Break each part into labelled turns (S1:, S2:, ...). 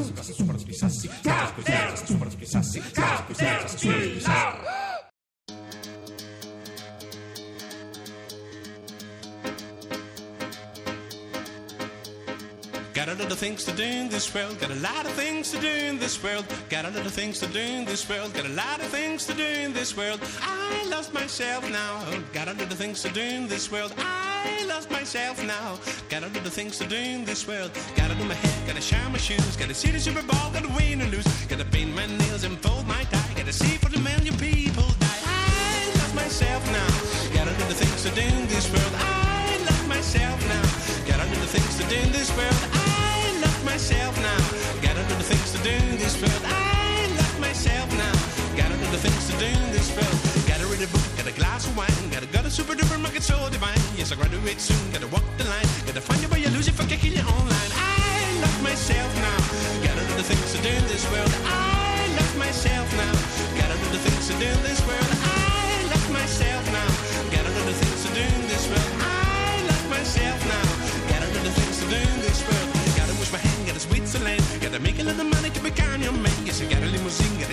S1: así, así, así, things to do in this world. Got a lot of things to do in this world. Got a lot of things to do in this world. Got a lot of things to do in this world. I lost myself now. Got a lot of things to do in this world. I lost myself now. Got a lot of things to do in this world. Gotta do my hair, gotta shine my shoes. Gotta see the Super Bowl, gotta win or lose. Gotta paint my nails and fold my tie. Gotta see for the million people die. I lost myself now. Got a lot of things to do in this world. I lost myself now. Got a lot of things to do in this world. I myself now. Got a of things to do this world. I love myself now. Got a of things to do this world. Gotta read a book, got a glass of wine. Gotta go to super duper market so divine. Yes, I graduate soon. Gotta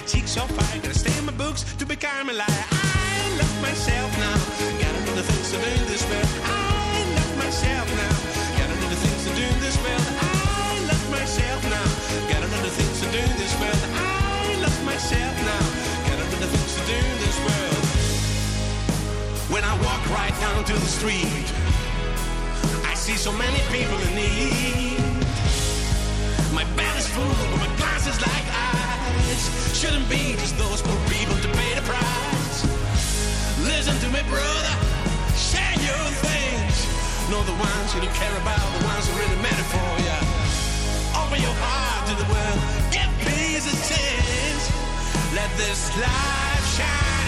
S1: limousine, got a cheek so fine. Gotta stay in my books to become a. I love myself now. Got a lot of things to do in this world. I love myself now. Got a lot of things to do in this world. I love myself now. Got a lot of things to do in this world. I love myself now. Got a lot of things to do this world. When I walk right down to the street, I see so many people in need. My bed is full, Shouldn't be just those poor people to pay the price. Listen to me, brother. Share your things. Know the ones you don't care about, the ones who really matter for you. Open your heart to the world. Give peace a chance. Let this life shine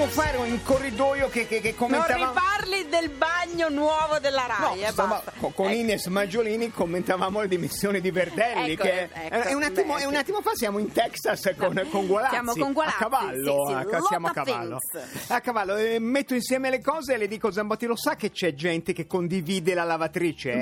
S1: yourself.
S2: Un attimo fa ero in corridoio che, che, che
S3: Non
S2: commentavamo...
S3: riparli del bagno nuovo della
S2: No,
S3: Rai, eh,
S2: stava- con,
S3: Ecco.
S2: Ines Maggiolini commentavamo le dimissioni di Verdelli.
S3: Ecco,
S2: che
S3: ecco,
S2: è, un attimo, è un attimo fa siamo in Texas con, con Gualazzi.
S3: Siamo con Gualazzi,
S2: A cavallo,
S3: sì, sì,
S2: a- siamo a cavallo. A cavallo, eh, metto insieme le cose e le dico Zambotti lo sa che c'è gente che condivide la lavatrice. eh?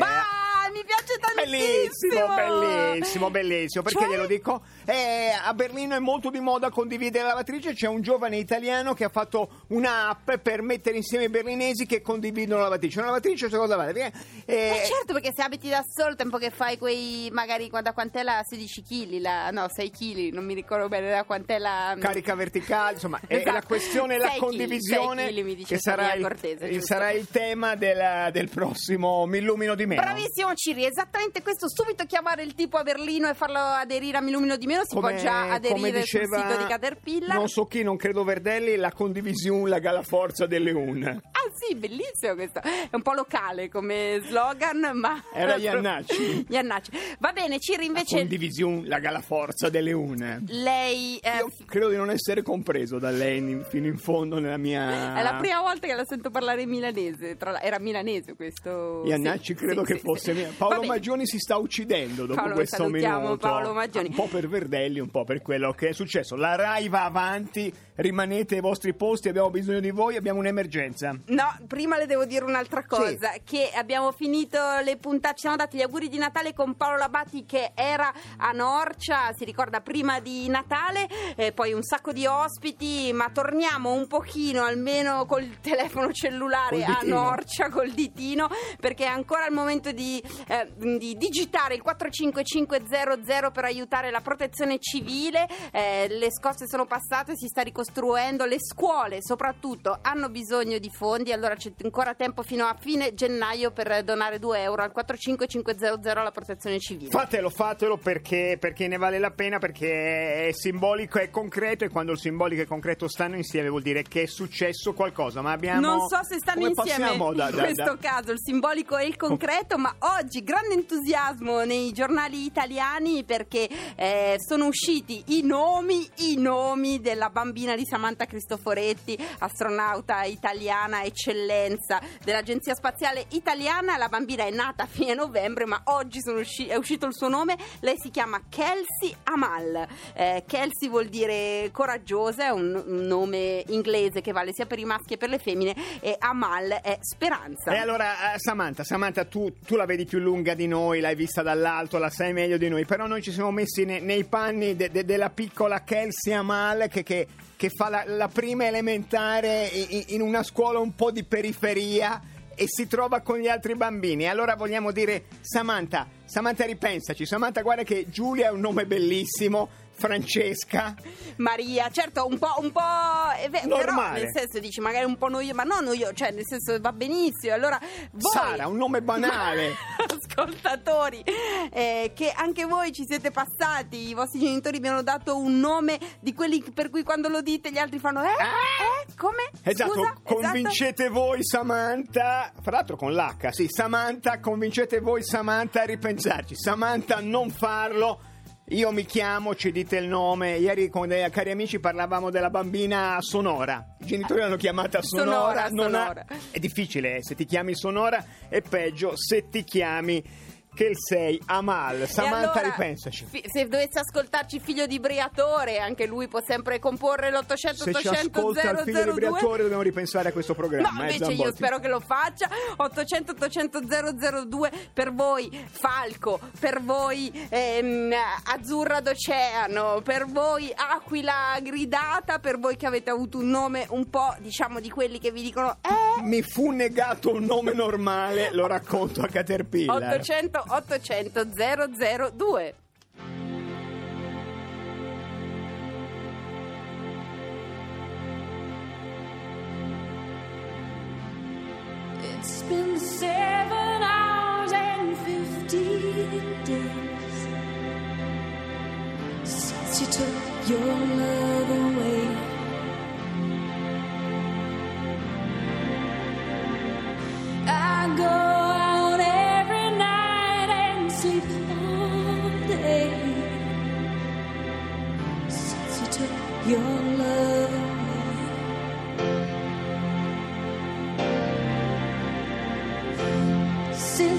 S2: Bellissimo, bellissimo, bellissimo. Perché
S3: Cioè?
S2: glielo dico? Eh, a Berlino è molto di moda condividere la lavatrice. C'è un giovane italiano che ha fatto un'app per mettere insieme i berlinesi che condividono la lavatrice. Una lavatrice, cosa vale? Eh,
S3: Eh certo, perché se abiti da solo, il tempo che fai quei, magari da quant'è la 16 kg, la, no 6 kg, non mi ricordo bene da quant'è la...
S2: carica verticale, insomma, è
S3: Esatto.
S2: la questione è la
S3: Sei chili,
S2: condivisione
S3: sei chili, dice
S2: che sarà il,
S3: Cortese,
S2: sarà il tema del, del prossimo Mi illumino di meno.
S3: Bravissimo Ciri, esattamente questo, subito chiamare il tipo a Berlino e farlo aderire a Milumino di meno, si
S2: Come-
S3: può già aderire sul sito di Caterpillar.
S2: Non so chi, non credo Verdelli, la condivisione la la forza delle un.
S3: Sì, bellissimo questo. È un po' locale come slogan, ma...
S2: Era Iannacci.
S3: Iannacci. Va bene, Ciri invece...
S2: Condivisione la la forza delle un.
S3: Lei... eh,
S2: Io credo di non essere compreso da lei in- fino in fondo nella mia.
S3: È la prima volta che la sento parlare in milanese. Tra l'altro, era milanese questo.
S2: Iannacci
S3: Sì,
S2: credo
S3: sì,
S2: che
S3: sì,
S2: fosse Paolo. Maggioni si sta uccidendo dopo
S3: Paolo,
S2: questo minuto.
S3: Paolo Maggioni.
S2: Un po' per Verdelli, un po' per quello che è successo. La Rai va avanti rimanete ai vostri posti, abbiamo bisogno di voi, abbiamo un'emergenza.
S3: No, prima le devo dire un'altra cosa, che abbiamo finito le puntate, ci siamo dati gli auguri di Natale con Paolo Labati che era a Norcia, si ricorda prima di Natale, eh, poi un sacco di ospiti, ma torniamo un pochino almeno col telefono cellulare
S2: Col
S3: a. Norcia, col ditino, perché è ancora il momento di, eh, di digitare il 45500 per aiutare la protezione civile, Eh, le scosse sono passate, si sta ricostruendo, le scuole soprattutto hanno bisogno di fondi, allora c'è ancora tempo fino a fine gennaio per donare 2 euro al 45500 alla protezione civile.
S2: Fatelo, fatelo perché, perché ne vale la pena, perché è simbolico, è concreto e quando il simbolico e il concreto stanno insieme vuol dire che è successo qualcosa. Ma abbiamo.
S3: Non so se stanno
S2: come
S3: insieme
S2: da-
S3: in questo
S2: da-
S3: caso il simbolico e il concreto, ma oggi grande entusiasmo nei giornali italiani perché eh, sono usciti i nomi, i nomi della bambina di Samantha Cristoforetti, astronauta italiana eccellenza dell'Agenzia Spaziale Italiana. La bambina è nata a fine novembre, ma oggi usci- è uscito il suo nome. Lei si chiama Kelsey Amal. Eh, Kelsey vuol dire coraggiosa, è un, un nome inglese che vale sia per i maschi che per le femmine, e Amal è speranza.
S2: E allora, eh, Samantha, Samantha tu, tu la vedi più lunga di noi, l'hai vista dall'alto, la sai meglio di noi, però noi ci siamo messi ne- nei panni de- de- della piccola Kelsey Amal che, che- che fa la, la prima elementare i- in una scuola un po' di periferia e si trova con gli altri bambini. Allora vogliamo dire, Samantha, Samantha ripensaci, Samantha guarda che Giulia è un nome bellissimo, Francesca,
S3: Maria, certo, un po', un po' è ve- però
S2: Normale.
S3: nel senso dici magari un po' noioso, ma non noioso, cioè nel senso va benissimo. Allora voi
S2: Sara, un nome banale.
S3: ascoltatori, eh, che anche voi ci siete passati, i vostri genitori vi hanno dato un nome di quelli per cui quando lo dite gli altri fanno eh? Eh? Come?
S2: Esatto,
S3: Scusa?
S2: convincete voi Samantha, fra l'altro con l'H, sì, Samantha, convincete voi Samantha a ripensarci. Samantha, non farlo. Io mi chiamo, ci dite il nome. Ieri con dei cari amici parlavamo della bambina Sonora. I genitori l'hanno chiamata Sonora.
S3: Sonora,
S2: non ha-
S3: Sonora.
S2: È difficile, eh, se ti chiami Sonora è peggio se ti chiami Kelsey Amal.
S3: E
S2: Samantha,
S3: allora,
S2: ripensaci.
S3: fi- se dovesse ascoltarci figlio di Briatore, anche lui può sempre comporre l'800
S2: Se ci
S3: 800
S2: ascolta il figlio di
S3: 002.
S2: Briatore dobbiamo ripensare a questo programma.
S3: No,
S2: eh,
S3: invece io spero che lo faccia. 800 800 002 per voi Falco, per voi ehm, Azzurra d'Oceano, per voi Aquila Gridata, per voi che avete avuto un nome un po' diciamo di quelli che vi dicono eh
S2: Mi fu negato un nome normale, lo racconto a Caterpillar.
S3: 800 800 002
S4: It's been seven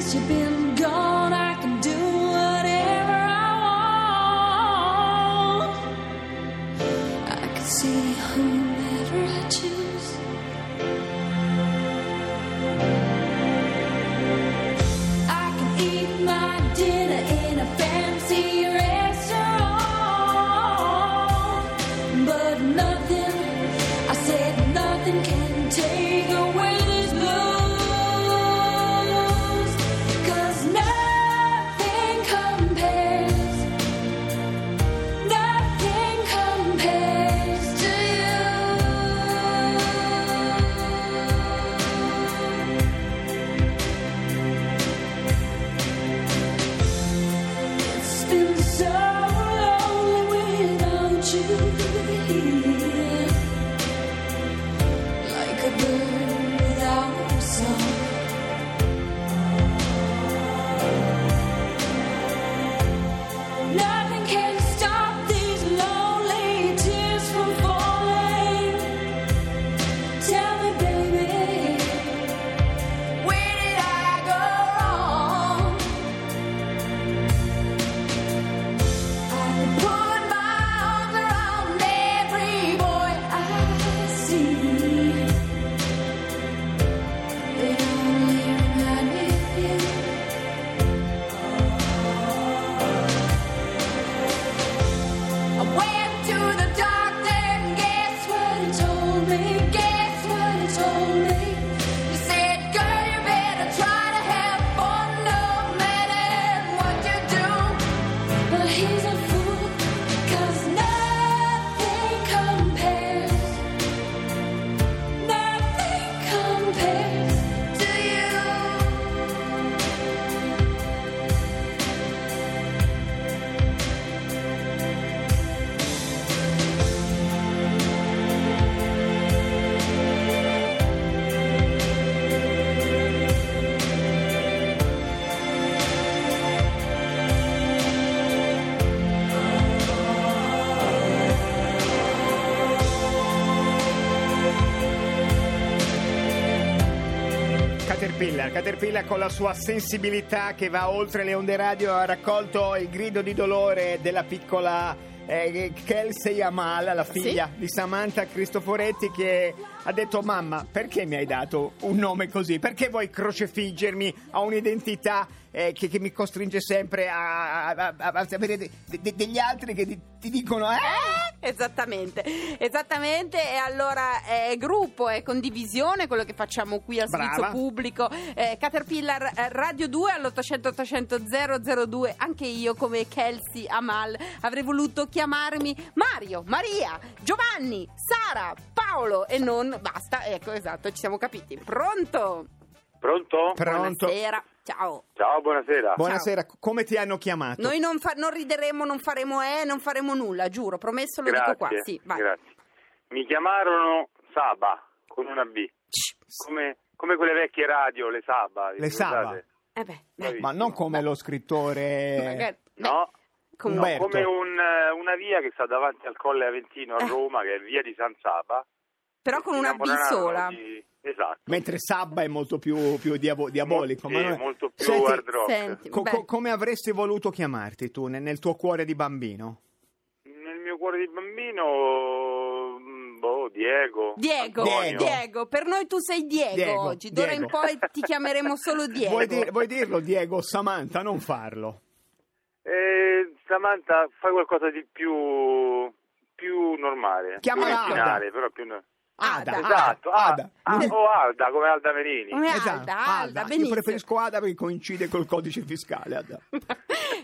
S4: Since you've been gone, I can do whatever I want. I can see whomever I choose. I
S2: Caterpillar. Caterpillar con la sua sensibilità che va oltre le onde radio ha raccolto il grido di dolore della piccola eh, Kelsey Amal, la figlia di Samantha Cristoforetti che ha detto mamma perché mi hai dato un nome così? Perché vuoi crocefiggermi a un'identità eh, che, che mi costringe sempre a, a- a- a avere de- de- degli altri che ti, ti dicono eh?
S3: Esattamente, esattamente. E allora è gruppo, è condivisione quello che facciamo qui al
S2: Brava.
S3: servizio pubblico. Eh, Caterpillar eh, Radio 2 all'800 800 002. Anche io, come Kelsey Amal, avrei voluto chiamarmi Mario, Maria, Giovanni, Sara, Paolo e non basta. Ecco, esatto, ci siamo capiti. Pronto?
S5: Pronto?
S2: Pronto?
S3: Buonasera. Ciao.
S5: Ciao, buonasera.
S2: Buonasera, come ti hanno chiamato?
S3: Noi non, fa- non rideremo, non faremo eh, non faremo nulla, giuro, promesso, lo
S5: grazie,
S3: dico qua. Sì, vai.
S5: grazie. Mi chiamarono Saba con una B. Come, come quelle vecchie radio, le Saba.
S2: Le Saba.
S3: Eh beh.
S2: Ma non come lo scrittore...
S3: magari-
S5: No,
S3: Comunque-
S2: Umberto.
S5: come un, eh, una via che sta davanti al Colle Aventino a
S3: Eh.
S5: Roma, che è via di San Saba.
S3: Però con una B sola.
S5: di- Esatto.
S2: Mentre Sabba è molto più, più diabo- diabolico.
S5: Sì,
S2: ma non è-
S5: molto più
S2: Senti,
S5: hard rock.
S3: Senti,
S2: co- co- come avresti voluto chiamarti tu nel, nel tuo cuore di bambino?
S5: Nel mio cuore di bambino, mm, boh, Diego.
S3: Diego,
S5: Antonio.
S3: Diego, per noi tu sei Diego,
S2: Diego,
S3: oggi. D'ora in
S2: Diego.
S3: poi ti chiameremo solo Diego.
S2: Vuoi, dir- vuoi dirlo, Diego Samantha? Non farlo.
S5: Eh, Samantha, fai qualcosa di più, più normale.
S2: Chiamala
S5: più originale, però più... no-
S2: Ada.
S5: Esatto,
S2: Ada. Ada.
S5: o Alda, come Alda Merini.
S3: Come
S2: Esatto,
S3: Alda, Alda,
S2: Io
S3: benissimo.
S2: preferisco Ada perché coincide col codice fiscale. Ada.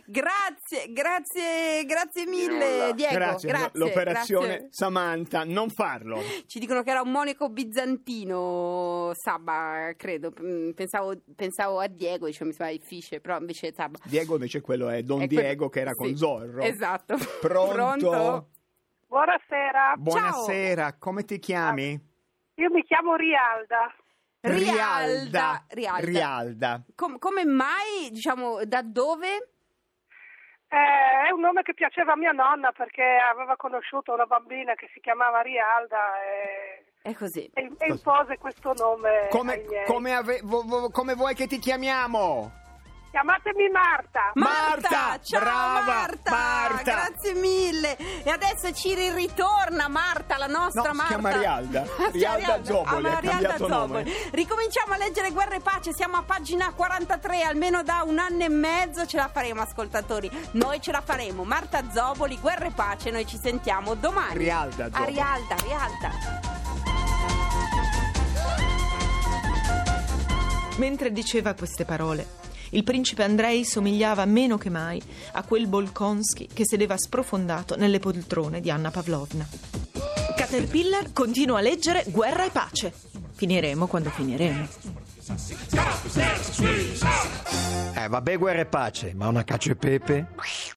S3: grazie, grazie, grazie mille. Diego.
S2: grazie.
S3: Grazie,
S2: L'operazione
S3: grazie.
S2: Samantha, non farlo.
S3: Ci dicono che era un monaco bizantino, Sabba, credo. Mm, Pensavo, pensavo a Diego, dicevo, mi sembra difficile, però invece Sabba.
S2: Diego invece quello è Don
S3: È que-
S2: Diego che era con
S3: sì,
S2: Zorro.
S3: Esatto.
S2: Pronto?
S6: Buonasera,
S2: Buonasera, come ti chiami?
S6: io mi chiamo Rialda.
S3: Rialda. Rialda.
S2: Rialda.
S3: Com- come mai, diciamo, da dove?
S6: Eh, è un nome che piaceva a mia nonna perché aveva conosciuto una bambina che si chiamava Rialda e,
S3: È così.
S6: e- e impose questo nome
S2: Come, come ave- vo- vo- come vuoi che ti chiamiamo?
S6: Chiamatemi Marta.
S2: Marta,
S3: ciao
S2: brava,
S3: Marta,
S2: Marta.
S3: grazie mille. E adesso Ciri ritorna, Marta, la nostra
S2: No,
S3: Marta.
S2: Rialda.
S3: Si chiama
S2: Rialda Zoboli,
S3: Ah,
S2: ha
S3: ma Rialda. Zoboli. Ricominciamo a leggere Guerra e Pace, siamo a pagina 43, almeno da un anno e mezzo ce la faremo, ascoltatori. Noi ce la faremo. Marta Zoboli, Guerra e Pace, noi ci sentiamo domani.
S2: Rialda
S3: A
S2: Zoboli.
S3: Rialda, Rialda.
S7: Mentre diceva queste parole, il principe Andrei somigliava meno che mai a quel Bolkonski che sedeva sprofondato nelle poltrone di Anna Pavlovna. Caterpillar continua a leggere Guerra e pace. Finiremo quando finiremo.
S8: Eh, vabbè, guerra e pace, ma una cacio e pepe?